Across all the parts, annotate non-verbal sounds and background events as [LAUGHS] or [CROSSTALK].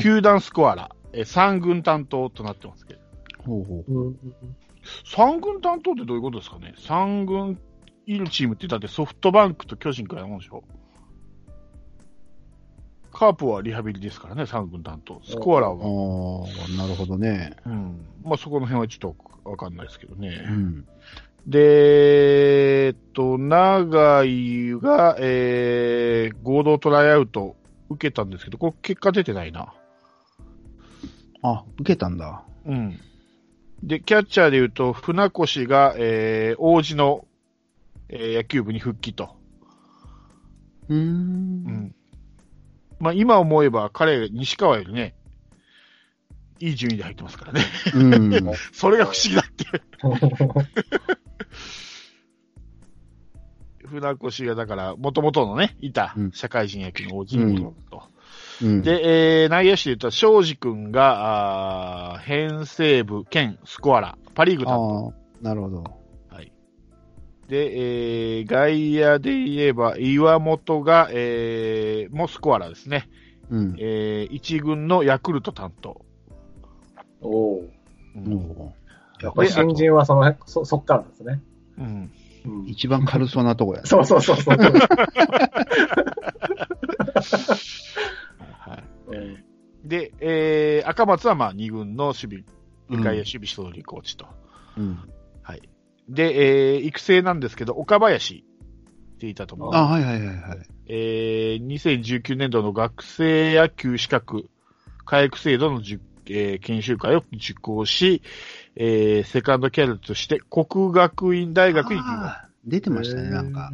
球団スコアラ、えー、3軍担当となってますけど。ほうほう。うん。3軍担当ってどういうことですかね ?3 軍いるチームって言ったってソフトバンクと巨人くらいなもんでしょカープはリハビリですからね、3軍担当。スコアラあは。あ、なるほどね。うん。まあそこの辺はちょっとわかんないですけどうね。ん。で、えっと、長井が、えー、合同トライアウト受けたんですけど、これ結果出てないな。あ、受けたんだ。うん。で、キャッチャーで言うと、船越が、えー、王子の、えー野球部に復帰と。うー。うんん。まあ、今思えば彼、西川よりね、いい順位で入ってますからね。うん。[LAUGHS] それが不思議だって。[LAUGHS] 船越が、だから、元々のね、いたうん社会人野球の王子に戻ると。うん。で、えー、内野手で言ったら、庄司君が、あー編成部兼スコアラ、パリーグ担当。ああ、なるほど。はい。で、えー、外野で言えば、岩本が、えー、もスコアラですね。うん。えー、一軍のヤクルト担当。おお。うんやっぱり新人はその辺、そ、そっからなんですね。うん。うん。一番軽そうなとこや。そうそうそうそう。[LAUGHS] で、えー、赤松はまあ二軍の守備、うん外野守備総理コーチと。うん。はい。で、えー、育成なんですけど、岡林って言ったと思う。あ、はいはいはいはい。えー、2019年度の学生野球資格、回復制度のじゅ、えー研修会を受講し、えー、セカンドキャリアとして国学院大学に留学。あー出てましたね、なんか。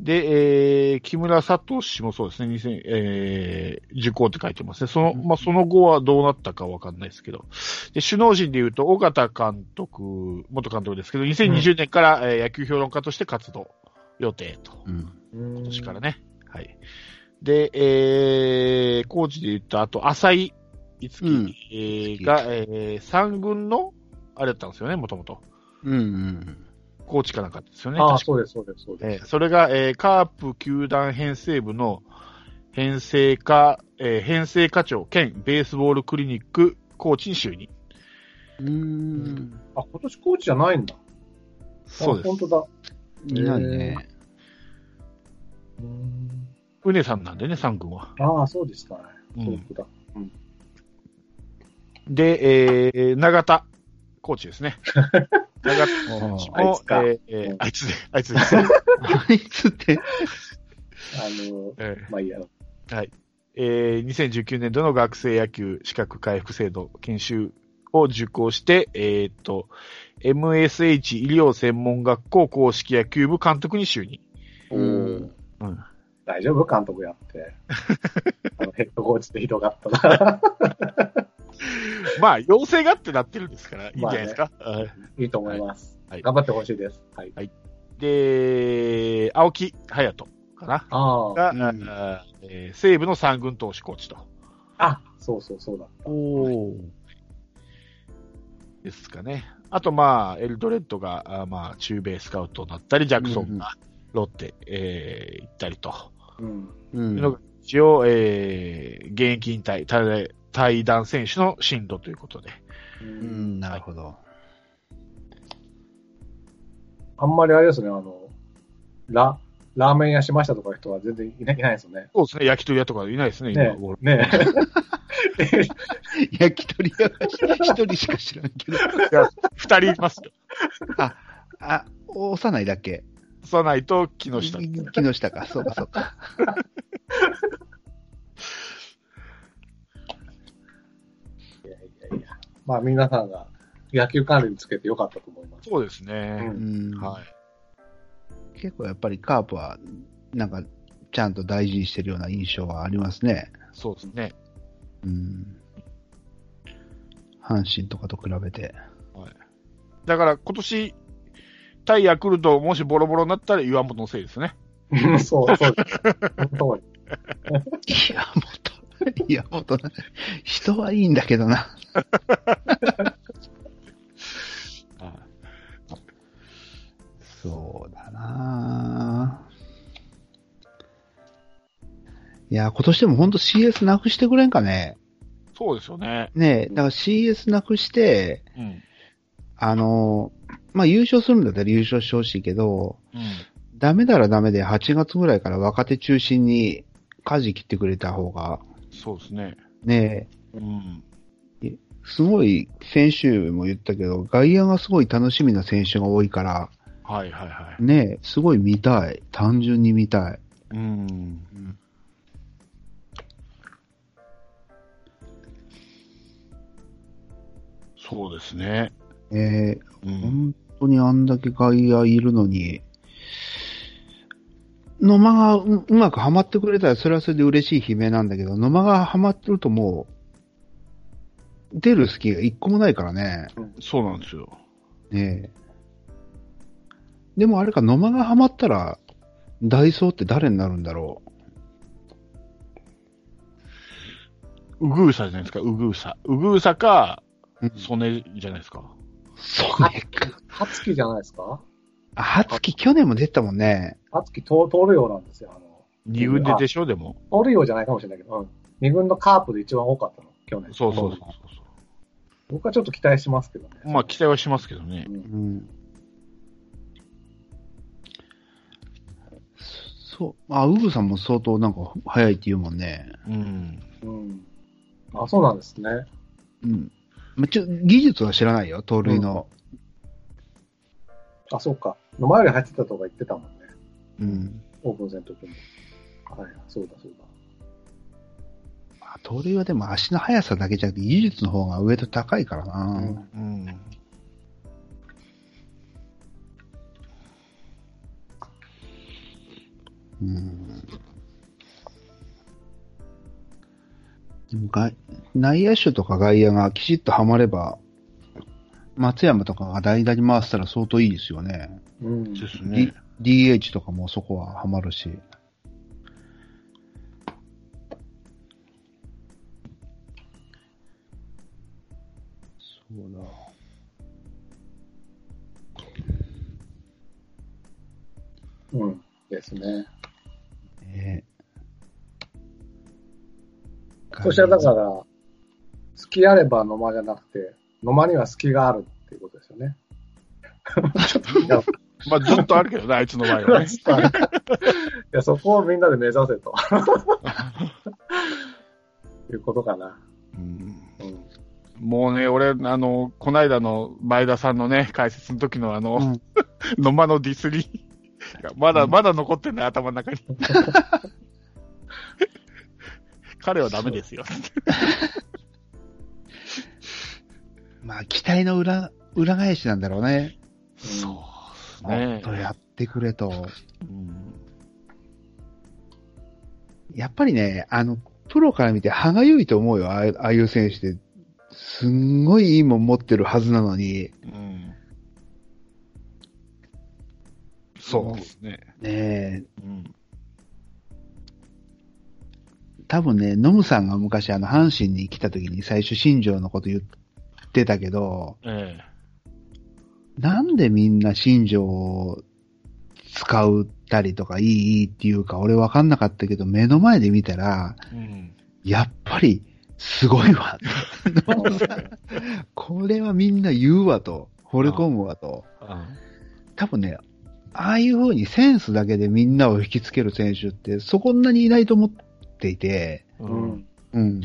で、えー、木村聡氏もそうですね、2000えー、受講って書いてますね。その、まあ、その後はどうなったかわかんないですけど。で、首脳陣で言うと、尾形監督、元監督ですけど、2020年から、えー野球評論家として活動予定と。うん。今今年からね。はい。で、えー、コーチで言った後、浅井いつき、うんえーが、えー、三軍の、あれだったんですよね、もともと。うんうん。コーチかなんかですよね。あそうです、そうです、そうです。えーそれが、えー、カープ球団編成部の編成課、えー編成課長兼ベースボールクリニックコーチに就任。うーん。あ、今年コーチじゃないんだ。そうです。あ本当だ。いないね。うんうねさんなんでね、三軍は。ああ、そうでしたね。うん本当だ。で、えー、永田コーチですね。[LAUGHS] 永田コーチもあいつ、かえあいつで、あいつです。あいつって。あの、えーまあいいや。はい。えー、2019年度の学生野球資格回復制度研修を受講して、えーっと、MSH 医療専門学校公式野球部監督に就任。うんうん。大丈夫？監督やって。[LAUGHS] あのヘッドコーチってひどかったな。[LAUGHS] まあ、要請がってなってるんですから、いいんじゃないですか？はいいいと思います。はい頑張ってほしいです。はい。で、青木隼人かな？ああ。が、うんえー西武の三軍投手コーチと。あ、そうそうそうだった。おー。ですかね。あと、まあ、エルドレッドが、あーまあ、中米スカウトになったり、ジャクソンがロッテ、えー行ったりと。うん。うん。一応、えー現役引退、対対談選手の進路ということで。ううんん、なるほど。あんまりあれですね、あの、ラ、ラーメン屋しましたとか人は全然いないいないですよね。そうですね、焼き鳥屋とかいないですね、今ね頃。ね [LAUGHS] 焼き鳥屋が一人しか知らんけど。いや、二人いますよ。あ、幼いだけ？さないと木下。木下か。そうか、そうか。まあ皆さんが野球関連につけてよかったと思います。そうですうね。うんん。はい。結構やっぱりカープは、なんか、ちゃんと大事にしてるような印象はありますね。そうですね。うん。阪神とかと比べて。だから今年、対ヤクルト、もしボロボロになったら岩本のせいですね。う [LAUGHS] んそう、そうです。[LAUGHS] 本当に。いや、もっと、いや、もっとな、人はいいんだけどな。[LAUGHS] そうだないやや、今年でも本当 CS なくしてくれんかね。そうですよね。ねえ、だから CS なくして、うん。あの、まあ、優勝するんだったら優勝してほしいけど、うん。ダメならダメで8月ぐらいから若手中心に舵切ってくれた方が、そうですね。ねうん。え、すごい、先週も言ったけど、外野がすごい楽しみな選手が多いから、はいはいはい。ねえ、すごい見たい。単純に見たい。うん。そうですね。えー、うん。本当にあんだけ外野いるのに、野間がううまくはまってくれたらそれはそれで嬉しい悲鳴なんだけど、野間がはまってるともう、出る隙が一個もないからね。そうなんですよ。ねえ。でもあれか、野間がはまったら、ダイソーって誰になるんだろウグーサじゃないですか、ウグーサ。ウグーサか、う。うん、ソネじゃないですか。そうね。はつきじゃないですか？あ、はつき去年も出てたもんね。はつき通通るようなんですよ。あの、二軍ででしょ、でも。通るようじゃないかもしれないけど、うん。二軍のカープで一番多かったの、去年。そうそうそう僕はちょっと期待しますけどね。そう。まあ、期待はしますけどねう。んうん。そう。あ、ウブさんも相当なんか早いって言うもんね。うん。うん。あ、そうなんですね。うん。まあ、ちょ、技術は知らないよ、盗塁の。あ、そうか。野間より入ってたとか言ってたもんね。うん。オープン戦の時も。はい、そうだそうだ。まあ、盗塁はでも足の速さだけじゃなくて技術の方が上と高いからな。うん。うん。でも外内野手とか外野がきちっとはまれば、松山とかが代打に回したら相当いいですよね。うん。ですね。D、DH とかもそこははまるし。そうだ。うん。ですね。ねそしたらだから、隙あれば野間じゃなくて、野間には隙があるっていうことですよね。ちょっと、いや、まあ、ずっとあるけどね、[LAUGHS] あいつの場合はね。いやそこをみんなで目指せと。[LAUGHS] いうことかな。うんうん。もうね、俺、あの、こないだの前田さんのね、解説の時のあの、うん [LAUGHS] 野間のディスリがまだ、まだ残ってんね、頭の中に。彼はダメですよ。まあ、期待の裏、裏返しなんだろうね。そうもね。っとやってくれと。うん。やっぱりね、あの、プロから見て歯がゆいと思うよ、ああいう選手って。すんごいいいもん持ってるはずなのに、うん。そうですね。ねえ、うん。多分ね、ノムさんが昔あの、阪神に来た時に最初新庄のこと言ってたけど、えなんでみんな新庄を使うたりとかいいいいっていうか俺わかんなかったけど、目の前で見たら、えうんやっぱりすごいわ。これはみんな言うわと。惚れ込むわと。多分ね、ああいう風にセンスだけでみんなを引きつける選手ってそこんなにいないと思っていて、ううんん。うん。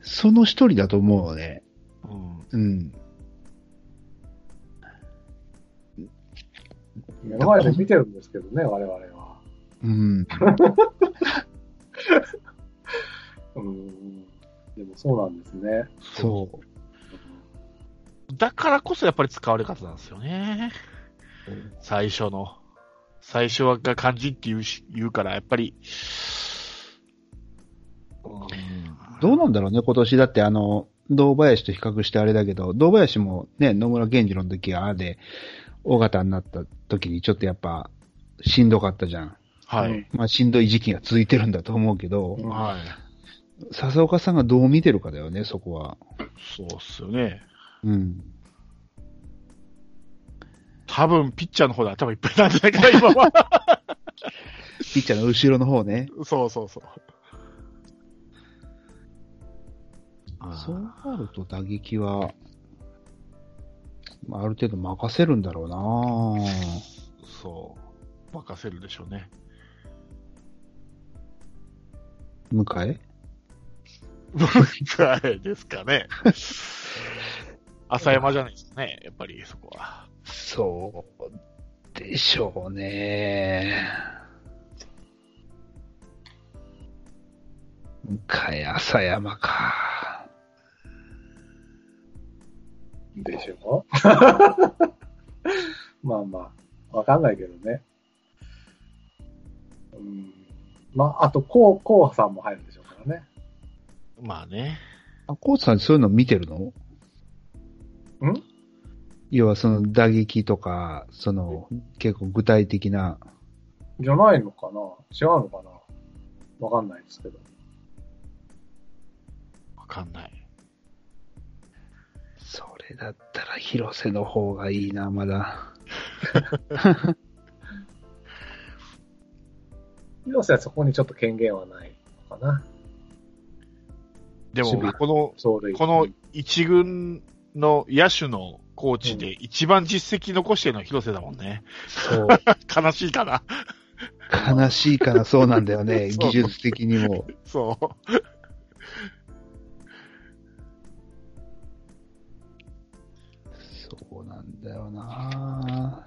その一人だと思うのね。うんうん。目の前で見てるんですけどね、我々は。うん。[LAUGHS] うん。でもそうなんですね。そう。だからこそやっぱり使われ方なんですよね。最初の。最初はが肝心って言うし、言うから、やっぱり。うんどうなんだろうね、今年。だってあの、堂林と比較してあれだけど、堂林もね、野村源次郎の時はあれで、大型になった時にちょっとやっぱ、しんどかったじゃん。はい。まあ、しんどい時期が続いてるんだと思うけど、うんはい。笹岡さんがどう見てるかだよね、そこは。そうっすよね。うん。多分、ピッチャーの方で頭いっぱいなんじゃないかな、今は。[LAUGHS] ピッチャーの後ろの方ね。そうそうそう。そうなると打撃は、まあある程度任せるんだろうなそう。任せるでしょうね。向えはいですかね。浅山じゃないですかね、やっぱりそこは。そうでしょうね。向え浅山か。でしょ？[LAUGHS] まあまあ、わかんないけどね。うん。まあ、あと、こう、こうさんも入るんでしょうからね。まあね。あ、コーツさんそういうの見てるの？ん？要はその打撃とか、その結構具体的な、じゃないのかな？違うのかな？わかんないですけど。わかんない。それだったら広瀬の方がいいな、まだ。[LAUGHS] 広瀬はそこにちょっと権限はないのかな。でも、この。この一軍の野手のコーチで一番実績残してるのは広瀬だもんね。そう。[LAUGHS] 悲しいかな。悲しいからそうなんだよね、[LAUGHS] 技術的にも。そう。だよな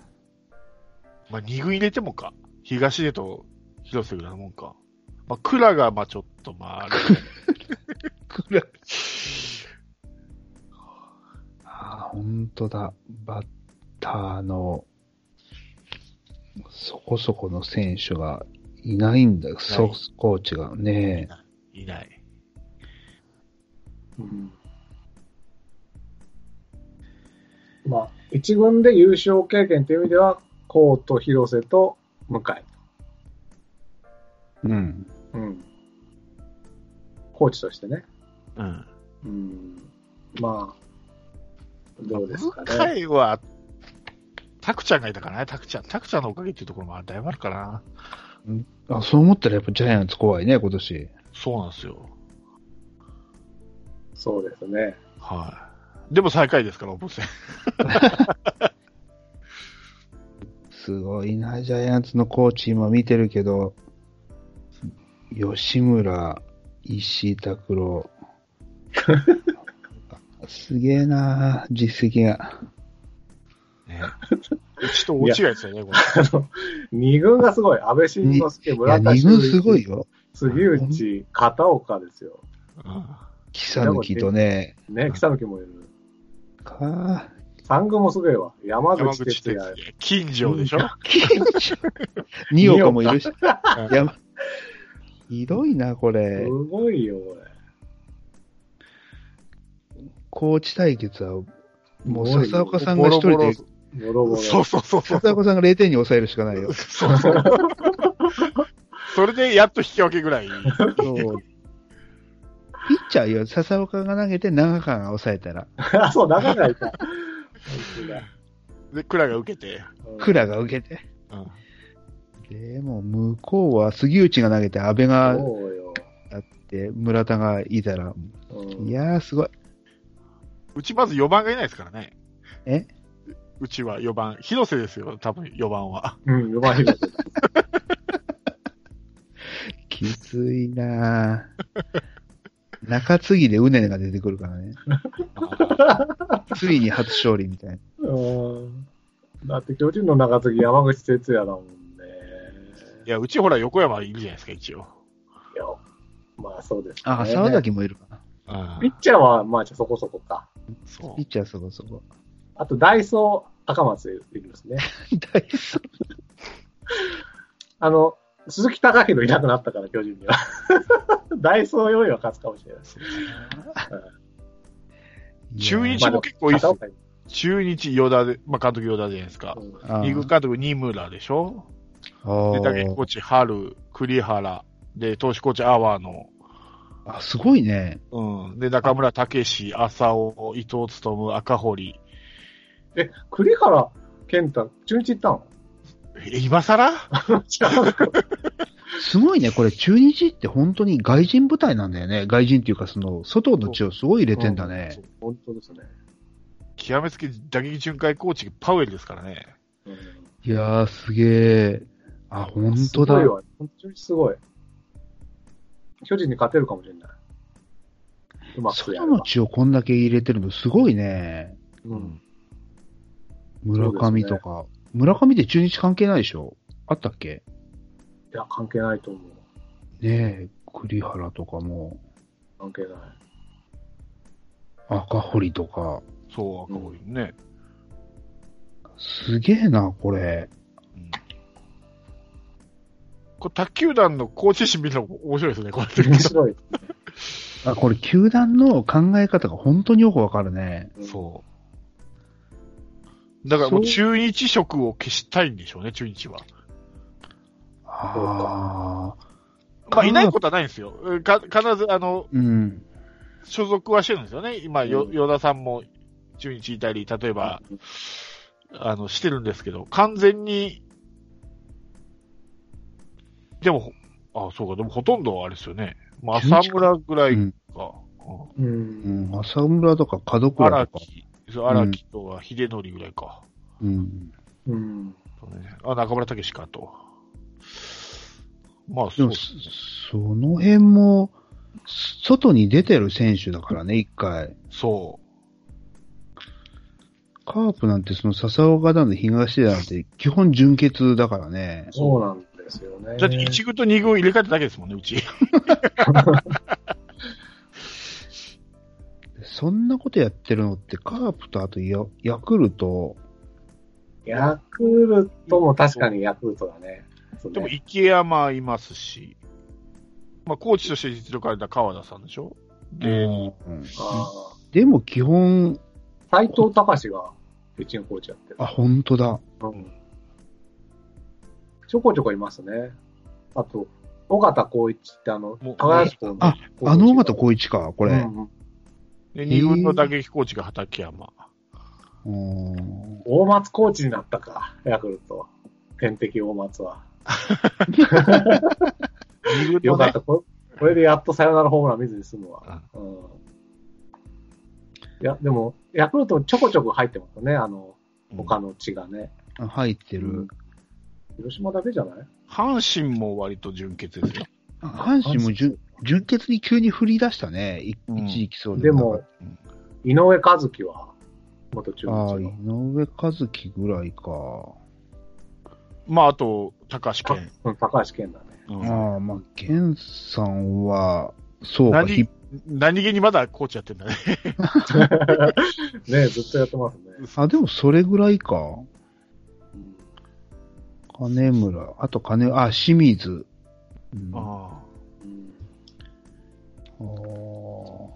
まあ、二軍入れてもか。東出と広瀬ぐらいのもんか。まあ、倉が、まあ、ちょっと、まあ、あれ [LAUGHS] ああ、ほんとだ。バッターの、そこそこの選手がいないんだよ、ソコーチがね。いない。うんまあ、一軍で優勝経験という意味では、コート、広瀬と向井。うん。うん。コーチとしてね。うん。うん。まあ、どうですかね。向井は、タクちゃんがいたからね、タクちゃん。タクちゃんのおかげっていうところもだいぶあるかな。あ、そう思ったらやっぱジャイアンツ怖いね、今年。そうなんですよ。そうですね。はい。でも最下位ですから、オープン戦。[LAUGHS] すごいな、ジャイアンツのコーチ今見てるけど、吉村、石井拓郎。[LAUGHS] すげえな、実績が。ね。うちと大違いですよね、これ。[LAUGHS] 二軍がすごい。安倍晋之助、いや、村田二軍すごいよ。杉内、片岡ですよ。うん木更木とね、ね、北抜もいる。か三軍もすごいわ。山山口口哲哲也。也。金城でしょ、二岡もいるし。ひどいな、こすれ。ごいよ、これ。コーチ対決は、もう笹岡さんが一人で、ボロボロ。そうそうそうそう。笹岡さんが0点に抑えるしかないよ。そうそう。それでやっと引き分けぐらい。そう。ピッチャーよ、笹岡が投げて長川が抑えたら、[LAUGHS] あ、そう、中がいた。で、倉が受けて。うん倉が受けて。うん。でも、向こうは杉内が投げて、安倍が。あって、村田がいたら、うんいやー、すごい。うちまず4番がいないですからね。え？うちは4番。広瀬ですよ、多分4番は。うん、4番広瀬。[LAUGHS] きついなぁ。[LAUGHS] 中継ぎでうねねが出てくるからね。[LAUGHS] ついに初勝利みたいな。うんだって巨人の中継ぎ山口哲也だもんね。いや、うちほら横山いるじゃないですか、一応。いや、まあそうですね。あ、沢崎もいるかな。うんピッチャーは、まあ、そこそこか。そピッチャーそこそこ。あと、[LAUGHS] ダイソー、赤松できますね。大丈あの、鈴木隆弘いなくなったから、巨人には。[LAUGHS] ダイソーよりは勝つかもしれないです。夫 [LAUGHS] 中日も結構いいっす中日、与田で、まあ、監督与田じゃないですか。うんあ二軍監督、二村でしょ？あで、打撃コーチ、春、栗原。で、投手コーチ、阿波野。あ、すごいね。うん。で、中村武史、浅尾、伊藤勉、赤堀。え、栗原健太、中日行ったの？え、今更？[LAUGHS] すごいね、これ中日って本当に外人部隊なんだよね。外人っていうか、その、外の血をすごい入れてんだね。本当ですね。極めつけ打撃巡回コーチ、パウエルですからね。うんいやー、すげえ。あ、本当だすごい。わ。本当にすごい。巨人に勝てるかもしれない。うま外の血をこんだけ入れてるのすごいね。うん。村上とか。村上って中日関係ないでしょ？あったっけ？いや、関係ないと思う。ねえ、栗原とかも、関係ない。赤堀とか。そう、赤堀ね。すげえな、これ。うんこれ卓球団のコーチ陣見るの面白いですね、これ。面白い。[LAUGHS] あ、これ球団の考え方が本当によくわかるね。そう。だからもう中日色を消したいんでしょうね、中日は。ああ。まあ、いないことはないんですよ。か必ず、あの、うん。所属はしてるんですよね。今、よ、うん与田さんも中日いたり、例えば、あの、してるんですけど、完全に、でも、あ、そうか、でもほとんどあれですよね。まあ、浅村ぐらいうん。か。う。うんん。浅村とか門倉荒とか。木、そう荒木とは秀則ぐらいか。うん。うん。そうねあ、中村武史かと。まあ、でも、そう。そその辺も、外に出てる選手だからね、一回。そカープなんてその笹岡団の東出なんて基本純潔だからね。そうなんですよね。う。だって1軍と2軍入れ替えただけですもんね、うち。[LAUGHS] そんなことやってるのってカープとあとヤヤクルト、ヤクルトも確かにヤクルトだね。ねでも池山いますし、まあ、コーチとして実力あれた川田さんでしょ？で、うんあでも基本、ー斎藤隆がピッチングコーチやってる。あ、本当だ。うんちょこちょこいますね。あと、尾形光一ってあのもう、輝くのあ、あの尾形光一か、これ。うんうんで2軍の打撃コーチが畠山。うん大松コーチになったか、ヤクルトは。天敵大松は。2軍のねよかった。、これこれでやっとサヨナラホームラン見ずに済むわ。うん。いや、でも、ヤクルトちょこちょこ入ってますよね、あの、他の血がね。あ入ってる。広島だけじゃない？阪神も割と純潔ですよ。あ阪神も純純潔に急に振り出したね。一時期そうでも、井上和樹は、元中日ああ、井の。上和樹ぐらいか。まあ、あと、高橋健。うん高橋健だね。うんああ、まあ、健さんは、そうか、何ひ何気にまだコーチやってんだね。[LAUGHS] ねずっとやってますね。あ、でもそれぐらいか。うん金村、あと金、あ、清水。うん、ああ考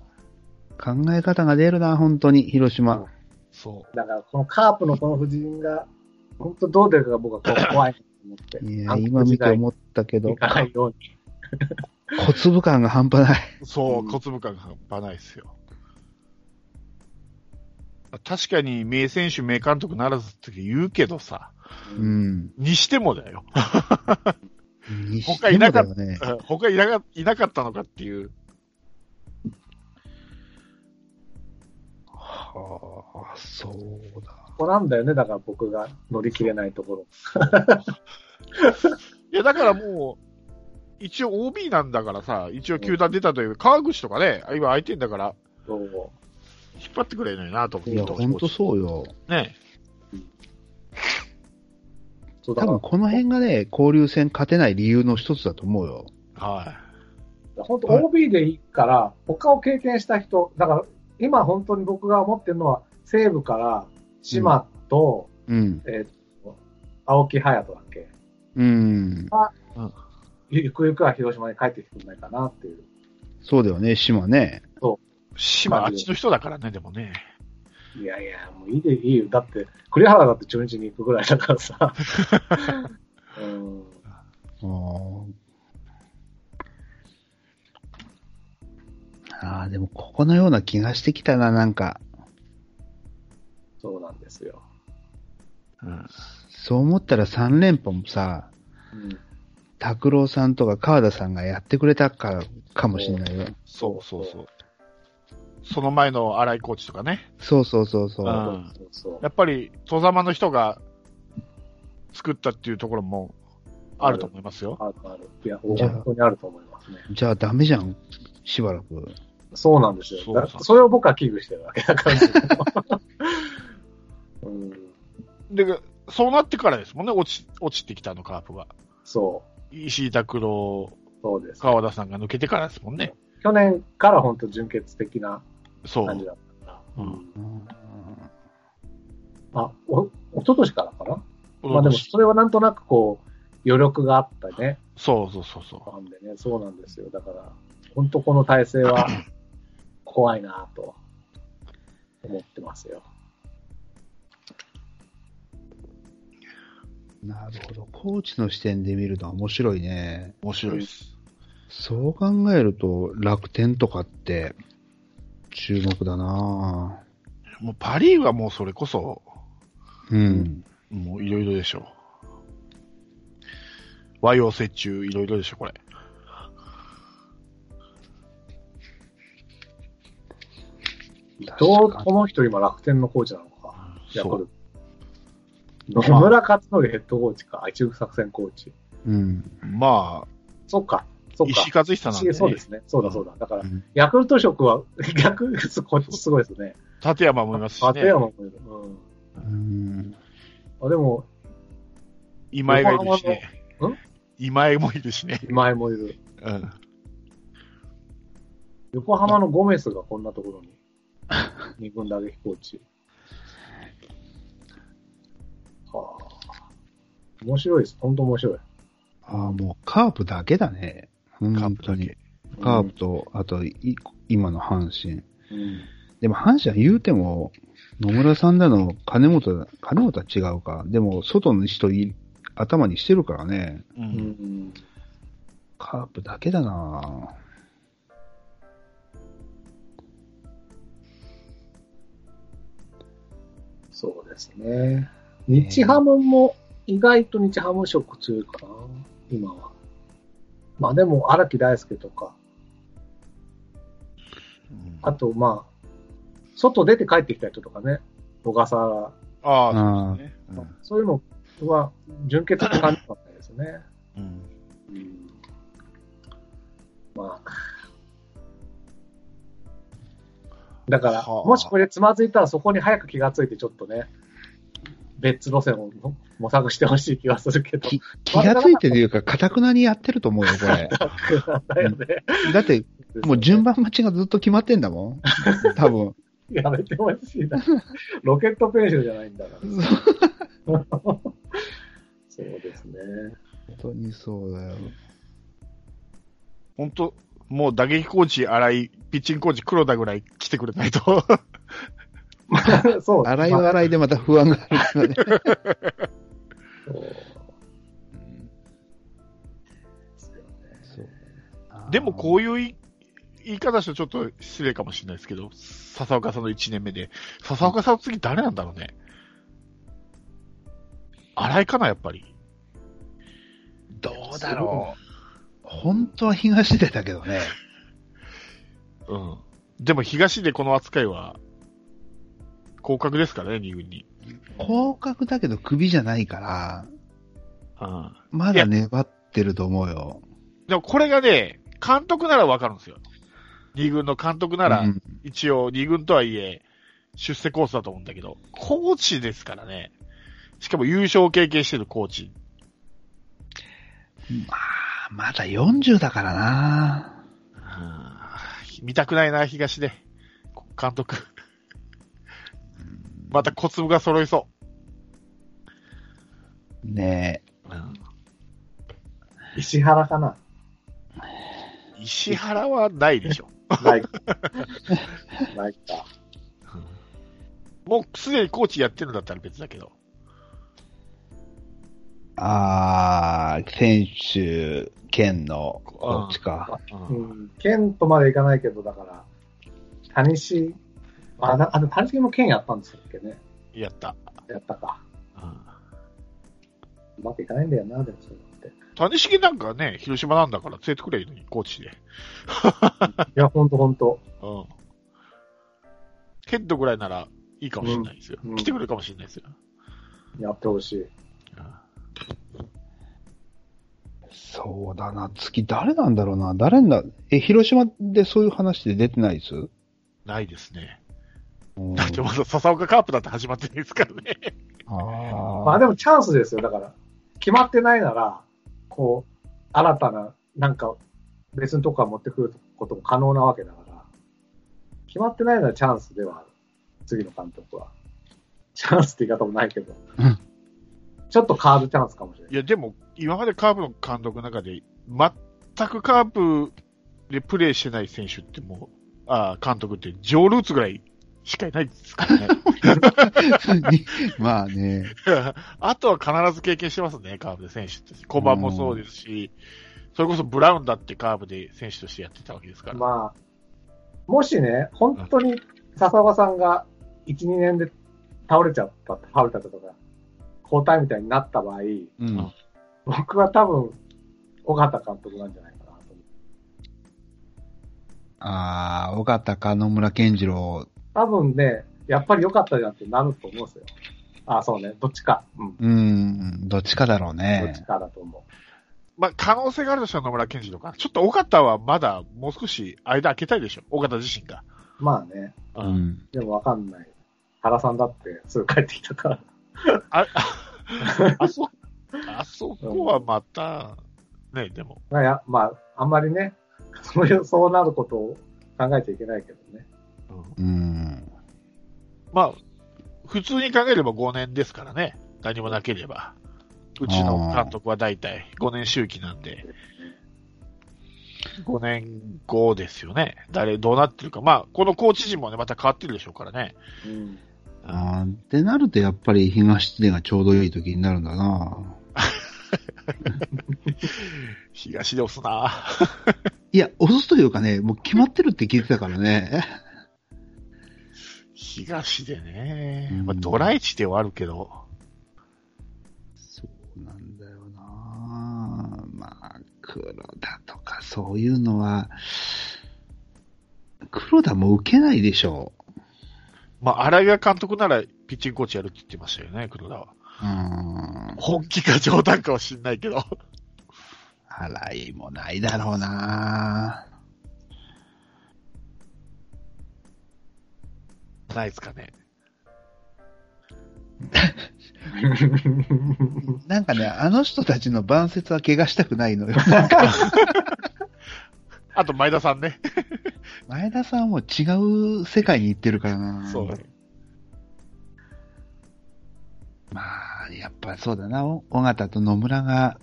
え方が出るな、本当に、広島。そだから、このカープのこの布陣が、本当どう出るかが僕は怖いなと思って。いや、今見て思ったけどい、かないように。[LAUGHS] 小粒感が半端ない。う。そうう、ん小粒感が半端ないですよ。確かに名選手、名監督ならずって言うけどさ、う。ん。にしてもだよ。[LAUGHS] に他いなかっしてもだよね。他いなかいなかったのかっていう。はあ、そうだ。ここなんだよね、だから僕が乗り切れないところ。[LAUGHS] いや、だからもう、一応 OB なんだからさ、一応球団出たという、川口とかね、今空いてんだから、そう引っ張ってくれるのになと思って。いや、ほんとそうよ。ね。多分この辺がね、交流戦勝てない理由の一つだと思うよ。は本当 OB でいいから、他を経験した人、だから今本当に僕が思ってるのは、西武から島と、うん。えっと、青木隼人だっけ？うん。ゆくゆくは広島に帰ってきてくれないかなっていう。そうだよね、島ね。い。島あっちの人だからね、でもね。いやいや、もういいでいいよ。だって、栗原だって中日に行くぐらいだからさ。[LAUGHS] うん、あーあー、でもここのような気がしてきたな、なんか。そうなんですよ。うん。そう思ったら3連覇もさ、うん、拓郎さんとか川田さんがやってくれたからかもしれないよ。そうそうそう。その前の荒井コーチとかね。そうそうそうそう。うんやっぱり、戸様の人が作ったっていうところもあると思いますよ。あるある。いや、本当にあると思いますね。じゃあダメじゃん、しばらく。そうなんですよ。そそれを僕は危惧してるわけだから。[LAUGHS] うん、で、そうなってからですもんね、落ち、落ちてきたの、カープが。そ石井拓郎、う、そうです。川田さんが抜けてからですもんね。去年から本当純潔的なそう。感じだったから。うんうんあ、お、一昨年からかな？まあでも、それはなんとなくこう、余力があったね。そうそうそうそなんでね、そうなんですよ。だから、本当この体制は [LAUGHS] 怖いなと思ってますよ。なるほど。コーチの視点で見ると面白いね。う。面白いです。そう考えると、楽天とかって、注目だなもうパリーグはもうそれこそ、うん。もういろいろでしょう。和洋折衷いろいろでしょ、これ。伊藤智人今楽天のコーチなのか。ヤクルト。野村克則ヘッドコーチか、一部作戦コーチ。うん。まそっか、そあ、っか。石井和久なんで、ね、そうですね。そうだそうだ。だからう、んヤクルト職は逆、こっちすごいですね。立山もいますしね。立山もいる。うん。うん。あでも、今井がいるしねん？今井もいるしね。今井もいる。うん。横浜のゴメスがこんなところに、二軍打撃コーチ。[LAUGHS] はあ。面白いです。本当面白い。ああ、もうカープだけだね。本当に。カープと、あと、い今の阪神。うん。でも阪神は言うても、野村さんだの、金本だ、金本は違うか。でも、外の人い頭にしてるからね。う。うんん。カープだけだなそうですね。日ハムも意外と日ハム色強いかな、今は。まあでも、荒木大輔とか、うんあとまあ、外出て帰ってきた人とかね、小笠原、ああ、そうですね。うんそういうのは純潔な感じだったですね。うんうん、まあ。だから、はあもしこれつまずいたらそこに早く気がついてちょっとね、別路線を模索してほしい気がするけど。き気がついてるというか、かたくなにやってると思うよ、これ。[LAUGHS] だよね。だって、もう順番待ちがずっと決まってんだもん。[LAUGHS] 多分。やめてほしいな。ロケットペンシルじゃないんだから。そう [LAUGHS] ですね。本当にそうだよ。本当もう打撃コーチ、荒井、ピッチングコーチ、黒田ぐらい来てくれないと。[LAUGHS] そう。洗いは洗いでまた不安があるからね。[LAUGHS] でもこう。ういう言い言い方してちょっと失礼かもしれないですけど、笹岡さんの1年目で、笹岡さんの次誰なんだろうね。荒井かな、やっぱり。どうだろう。本当は東出だけどね。うん。でも東でこの扱いは、降格ですからね、2軍に。広角だけど首じゃないから、うん。まだ粘ってると思うよ。でもこれがね、監督ならわかるんですよ。2軍の監督なら、うん一応2軍とはいえ、出世コースだと思うんだけど、コーチですからね。しかも優勝経験してるコーチ。まあ、まだ40だからな。うん見たくないな、東で。監督。また小粒が揃いそねう。うん石原かな？石原はないでしょ。ない。[LAUGHS] ないか。もうすでにコーチやってるんだったら別だけど。え。あー、選手兼のこっちか。ううんん。県とまでいかないけど、だから、谷西、あ、なあの、谷西も県やったんですっけね。やった。やったか。うんうまくいかないんだよな、でもそう。谷繁なんかね、広島なんだから連れてくれいいのに、コーチで。[LAUGHS] いや、ほんとほんと。うん。ヘッドぐらいならいいかもしれないですよ。うんうん来てくれるかもしれないですよ。やってほしい。そうだな。次誰なんだろうな。誰だ、え、広島でそういう話で出てないです？ないですね。うんだってまだ笹岡カープだって始まってないですからね。あまあでもチャンスですよ。だから、決まってないなら、こう、新たな、なんか、別のとこから持ってくることも可能なわけだから、決まってないならチャンスではある。次の監督は。チャンスって言い方もないけどうん、ちょっとカードチャンスかもしれないい。や、でも、今までカープの監督の中で、全くカープでプレーしてない選手ってもう、あー監督って、ジョー・ルーツぐらいしかいないですからね。[LAUGHS] まあね。[LAUGHS] あとは必ず経験してますね、カープで選手って。小判もそうですし、それこそブラウンだってカープで選手としてやってたわけですから。まあ、もしね、本当に笹岡さんが1、2年で倒れちゃった、倒れたとか、交代みたいになった場合、うん。僕は多分、尾形監督なんじゃないかなと思う。ああ、尾形か野村健次郎。多分ね、やっぱり良かったじゃんってなると思うんですよ。あそうね、どっちか。うん。うん、どっちかだろうどっねち。かだと思まあ、可能性があるとしたら野村健二とか、ちょっと尾形はまだもう少し間開けたいでしょ、尾形自身が。う。まあね、う。ん。でもわかんない。原さんだってすぐ帰ってきたから。あ、[LAUGHS] あそ、あそこはまた、ね、でも。まあや、まあ、あんまりね、そういう、そうなることを考えちゃいけないけどね。うんうん。まあ、普通に考えれば5年ですからね。何もなければ。うちの監督は大体5年周期なんで。5年後ですよね。誰、どうなってるか。まあ、このコーチ陣もね、また変わってるでしょうからね。うん。あーってなるとやっぱり東出がちょうどいい時になるんだな。[LAUGHS] 東で押すないや、押すというかね、もう決まってるって聞いてたからね。東でね。うんまあ、ドライチではあるけど。そうなんだよな。まあ、黒田とかそういうのは、黒田も受けないでしょまあ、荒井が監督ならピッチングコーチやるって言ってましたよね、黒田は。う。うん。本気か冗談かは知んないけど。払いもないだろうな。ないですかね。[LAUGHS] なんかね、あの人たちの晩節は怪我したくないのよ。[LAUGHS] あと前田さんね。[LAUGHS] 前田さんも違う世界に行ってるからな。そう。まあ、やっぱそうだな。尾形と野村が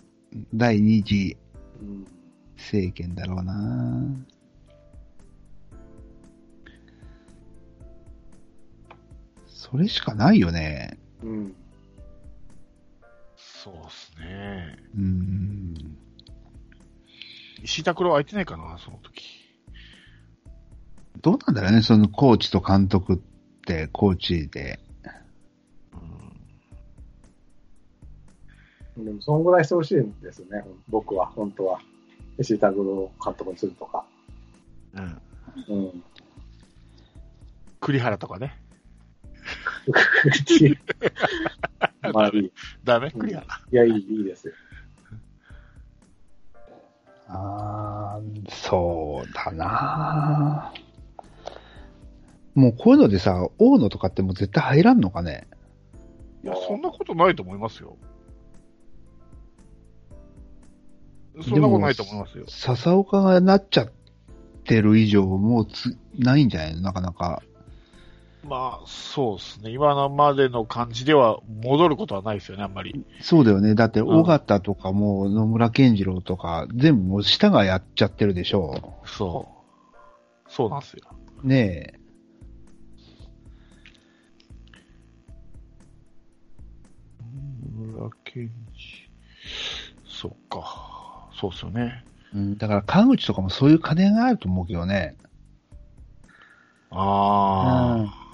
第二次うん政権だろうな。それしかないよね。うん。そうですね。うん。石田黒空いてないかな、その時。どうなんだろうね、そのコーチと監督って、コーチで。うん、でも、そんぐらいしてほしいんですね、僕は、本当は。石井拓郎監督にするとか。うん。うん。栗原とかね。[LAUGHS] [LAUGHS] まあいい。ダメ？栗原。いや、いい、いいですよ。ああ、そうだな。もうこういうのでさ、大野とかってもう絶対入らんのかね？いや、そんなことないと思いますよ。そんなことないと思いますよ。笹岡がなっちゃってる以上、もうつ、ないんじゃないの？なかなか。まあ、そうですね。今のまでの感じでは戻ることはないですよね、あんまり。そうだよね。だって、ん尾形とかも野村健次郎とか、全部もう下がやっちゃってるでしょそう。そうなんですよ。う。ねえ。村健二。そっか。そうっすよね。うん、だから、川口とかもそういう金があると思うけどね。ああ。うん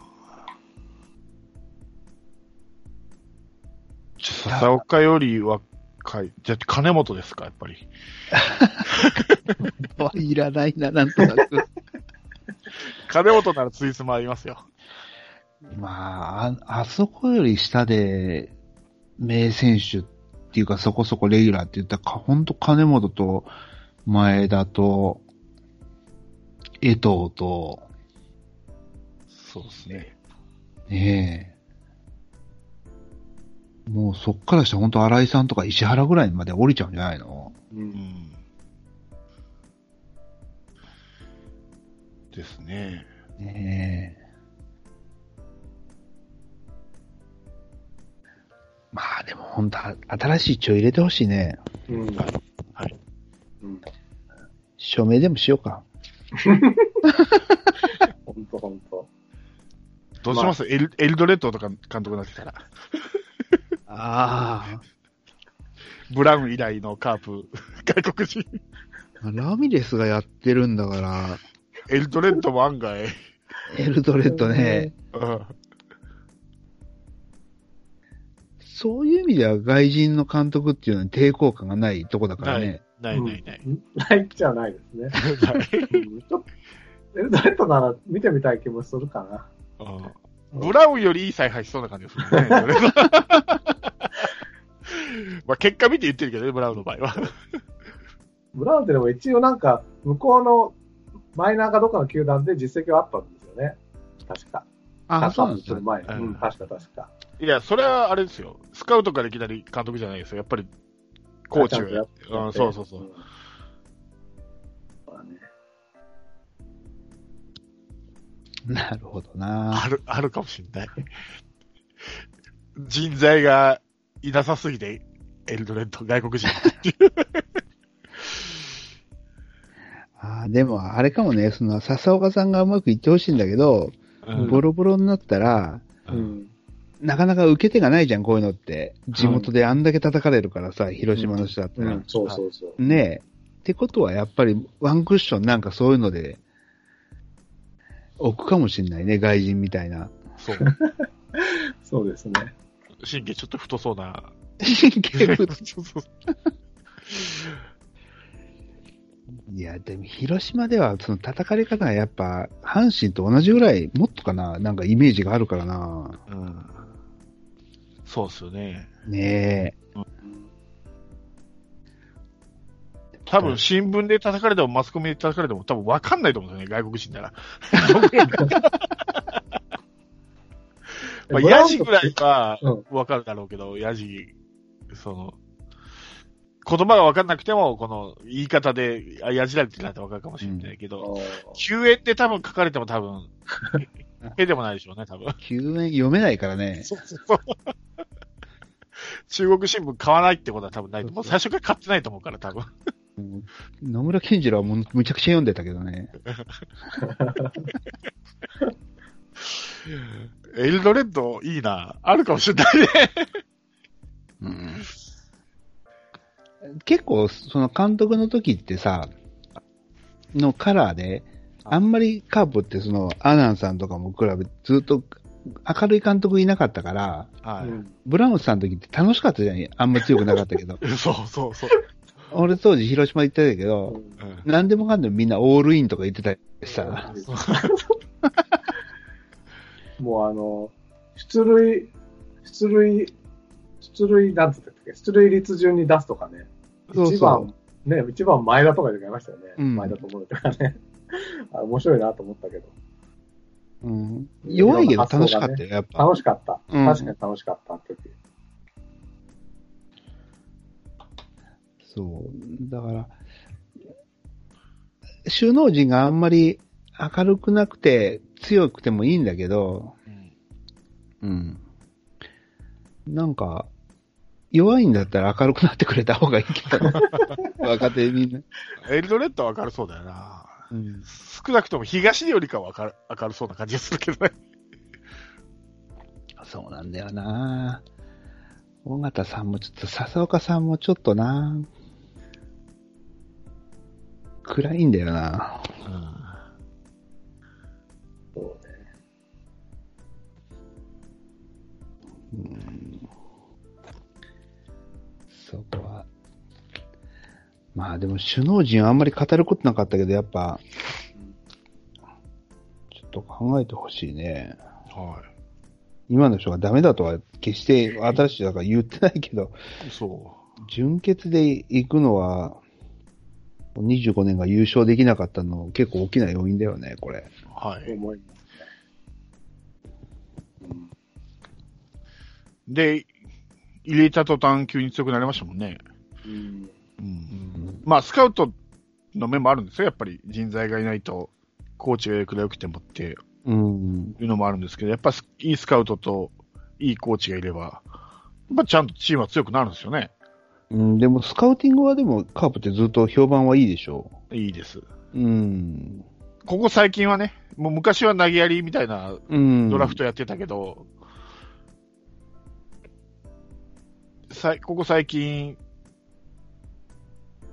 笹岡より若かい。じゃあ、金本ですか、やっぱり。は [LAUGHS] いらないな、なんとなく。[LAUGHS] 金本ならツイスもありますよ。まあ、あ、あそこより下で、名選手っていうかそこそこレギュラーって言ったら、かほんと金本と、前田と、江藤と、そうですね。ねえ。もうそっからしたら本当新井さんとか石原ぐらいまで降りちゃうんじゃないの？う。うんん。ですね。ねえ。まあでも本当新しい血を入れてほしいね。うん。はいはいうん。署名でもしようか。ほんとほんと。どうします、エルエルドレッドとか監督になってきたら。あブラウン以来のカープ、外国人。あ。ラミレスがやってるんだから、エルドレッドも案外。エルドレッドね。うんそういう意味では外人の監督っていうのに抵抗感がないとこだからね。ないないない。うん。ないっちゃないですね。[LAUGHS] うんちょっと、エルドレッドなら見てみたい気もするかな。うんブラウンよりいい采配しそうな感じがするね。[LAUGHS] まあ結果見て言ってるけどね、ブラウンの場合は。ブラウンってでも一応なんか、向こうのマイナーかどっかの球団で実績はあったんですよね。確か。あ、そうなんですよする。前に。うんうん、確か確か。いや、それはあれですよ。スカウトからいきなり監督じゃないですよ。やっぱり、コーチをやっうん、そうそうそう。んそうだね [LAUGHS] なるほどなある、あるかもしんない。人材がいなさすぎて、エルドレッド、外国人。[LAUGHS] あーでも、あれかもね、その、笹岡さんがうまくいってほしいんだけど、うんボロボロになったら、うん。なかなか受け手がないじゃん、こういうのって。地元であんだけ叩かれるからさ、広島の人だったら。うん、そうそうそう。ねえ。ってことは、やっぱり、ワンクッションなんかそういうので、置くかもしんないね、外人みたいな。そう。[LAUGHS] そうですね。神経ちょっと太そうな。神経太そうそういや、でも広島ではその叩かれ方がやっぱ、阪神と同じぐらい、もっとかな、なんかイメージがあるからな。うん。そうっすよね。ねえ。多分新聞で叩かれてもマスコミで叩かれても多分分かんないと思うんですよね、外国人なら。まあ、ヤジぐらいはうん分かるだろうけど、ヤジ、その、言葉が分かんなくても、この言い方で、あ、ヤジられてるなって分かるかもしれないけど、救援って多分書かれても多分、[LAUGHS] へでもないでしょうね、多分。救援読めないからね。そうそうそう。中国新聞買わないってことは多分ないと思う。最初から買ってないと思うから、多分。うん野村健次郎はもうむちゃくちゃ読んでたけどね。[LAUGHS] エルドレッドいいな。あるかもしれないね。うん結構、その監督の時ってさ、のカラーで、あんまりカープってその、アナンさんとかも比べてずっと明るい監督いなかったから、はい。うんブラウンさんの時って楽しかったじゃん。あんま強くなかったけど。[LAUGHS] そうそうそう。俺当時広島行ってたけど、うん何でもかんでもみんなオールインとか言ってたりさ、もうあの、出塁、出塁、出塁、なんつったっけ、出塁率順に出すとかね。そうそう一番、ね、一番前田とかで言いましたよね。うん前田と思うとかね。[LAUGHS] あ面白いなと思ったけど。うん、弱いけど楽しかったよ、やっぱ。楽しかった。うん確かに楽しかった、あの時。そう。だから、首脳陣があんまり明るくなくて強くてもいいんだけど、うんうん。なんか、弱いんだったら明るくなってくれた方がいいけど、[LAUGHS] 若手みんな。エルドレッドは明るそうだよな。うん。少なくとも東よりかは明る明るそうな感じがするけどね。そうなんだよな尾形さんもちょっと、笹岡さんもちょっとな暗いんだよなそうね。うんそこは、まあでも首脳陣はあんまり語ることなかったけど、やっぱ、ちょっと考えてほしいね。は今の人がダメだとは決して新しいだから言ってないけど、い。そ純潔で行くのは、25年が優勝できなかったの結構大きな要因だよね、これ。う。はい。思いますね。で、入れた途端急に強くなりましたもんね。うん。うん。うんまあ、スカウトの面もあるんですよ、やっぱり。人材がいないと、コーチがいくら良くてもってうん。いうのもあるんですけど、やっぱスいいスカウトといいコーチがいれば、やっぱちゃんとチームは強くなるんですよね。うん、でもスカウティングはでもカープってずっと評判はいいでしょいいです。う。うん。ここ最近はね、もう昔は投げやりみたいなうん。ドラフトやってたけど、さいここ最近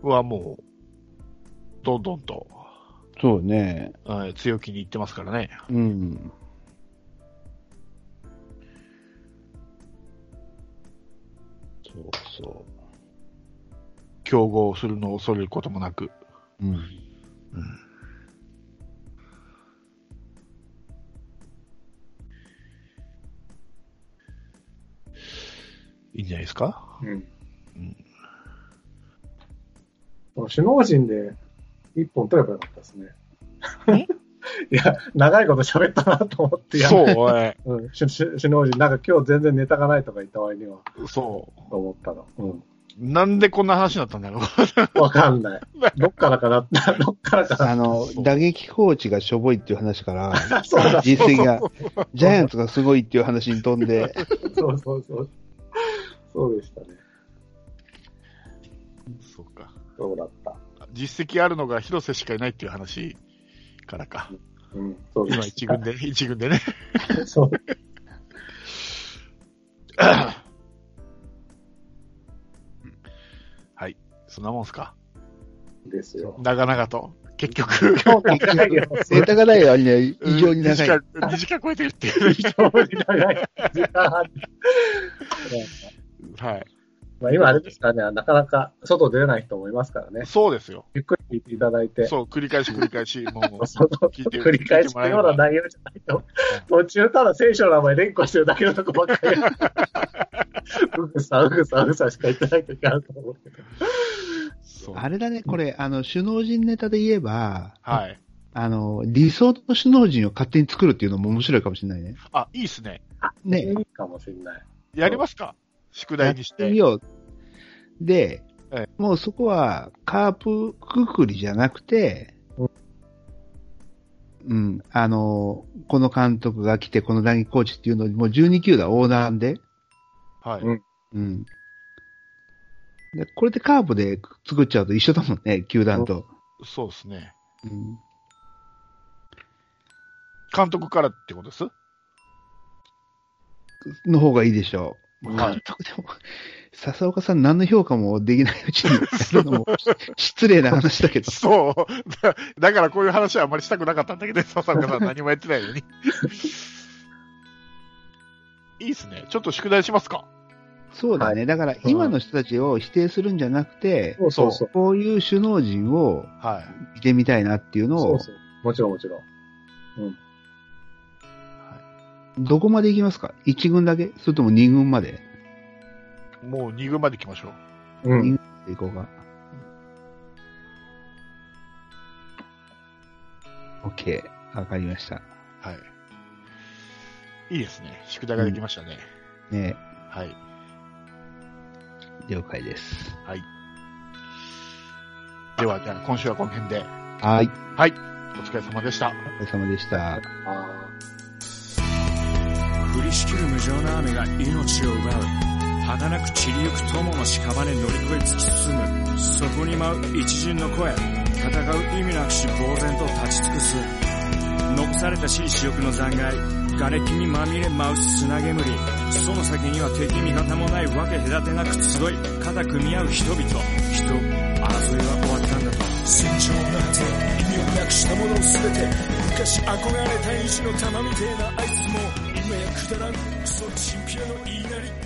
はもう、どんどんと、そうね。はい強気にいってますからね。うん。そうそ競合するのを恐れることもなく。う。うん。うんいいんじゃないですか？うん。うんこの首脳陣で一本取ればよかったですね。[LAUGHS] いや、長いこと喋ったなと思って、やそう、えうん、首脳陣、なんか今日全然ネタがないとか言った割には、ーそと思ったの。うん。う。なんでこんな話になったんだろう。わかんない。[LAUGHS] どっからかな、どっからかな。あの、打撃コーチがしょぼいっていう話から、[LAUGHS] そうだ、実績が、ジャイアンツがすごいっていう話に飛んで、[LAUGHS] そうそうそう。そうでしたね。そうか。そうだった。実績あるのが広瀬しかいないっていう話からか。うん、そうで今一軍で、一軍でね。そう。そんなもんすか？ですよ。長々と。結局。今日長いよ。ネタがないよ、ね、異常に長い。2時間、2時間超えてるっていう。非常に長い。時間半 [LAUGHS] はい。まあ今あれですからね、なかなか外出れない人もいますからね。そうですよ。ゆっくり聞いていただいて。そう、繰り返し繰り返し、[LAUGHS] もう、そうそう聞いて繰り返しのような内容じゃないと。途中ただ聖書の名前連呼してるだけのとこばっかり。うぐさ、うぐさ、うぐさしか言ってない時あると思うけど。あれだね、これ、あの、首脳陣ネタで言えば、はい。あの、理想の首脳陣を勝手に作るっていうのも面白いかもしれないね。あ、いいっすね。ね。いいかもしれない。やりますか宿題にして。やってみよう。で、えもうそこはカープくくりじゃなくて、うん、あの、この監督が来て、この打撃コーチっていうのをもう12球団横断で、はい。うんうん。でこれでカープで作っちゃうと一緒だもんね、球団と。そうですね。うん、監督からってことです？の方がいいでしょう。はい監督でも、笹岡さん何の評価もできないうちにやるのも [LAUGHS] 失礼な話だけど。そう。だだからこういう話はあんまりしたくなかったんだけど、笹岡さん何もやってないのに。いいっすね。ちょっと宿題しますかそうだね。だから今の人たちを否定するんじゃなくて、そうそうそう。こういう首脳陣をはい。見てみたいなっていうのを、そうそう。もちろんもちろん。どこまで行きますか ?1 軍だけ？それとも2軍まで？もう2軍まで行きましょう。うん。行こうか。OK。わかりました。はい。いいですね。宿題ができましたね。ねはい。了解です。では、じゃあ今週はこの辺で。はい。はい。お疲れ様でした。お疲れ様でした。あ降りしきる無情な雨が命を奪う。儚く散りゆく友の屍乗り越え突き進む。そこに舞う一陣の声。戦う意味なくし呆然と立ち尽くす。残されたしい死欲の残骸。瓦礫にまみれ舞う砂煙。その先には敵味方もないわけ隔てなく集い。肩組み合う人々。人争いは終わったんだと。戦場の果て意味をなくしたものを全て。昔憧れた意地の玉みてえなあいつも。くだらん。クソチンピラの言いなり。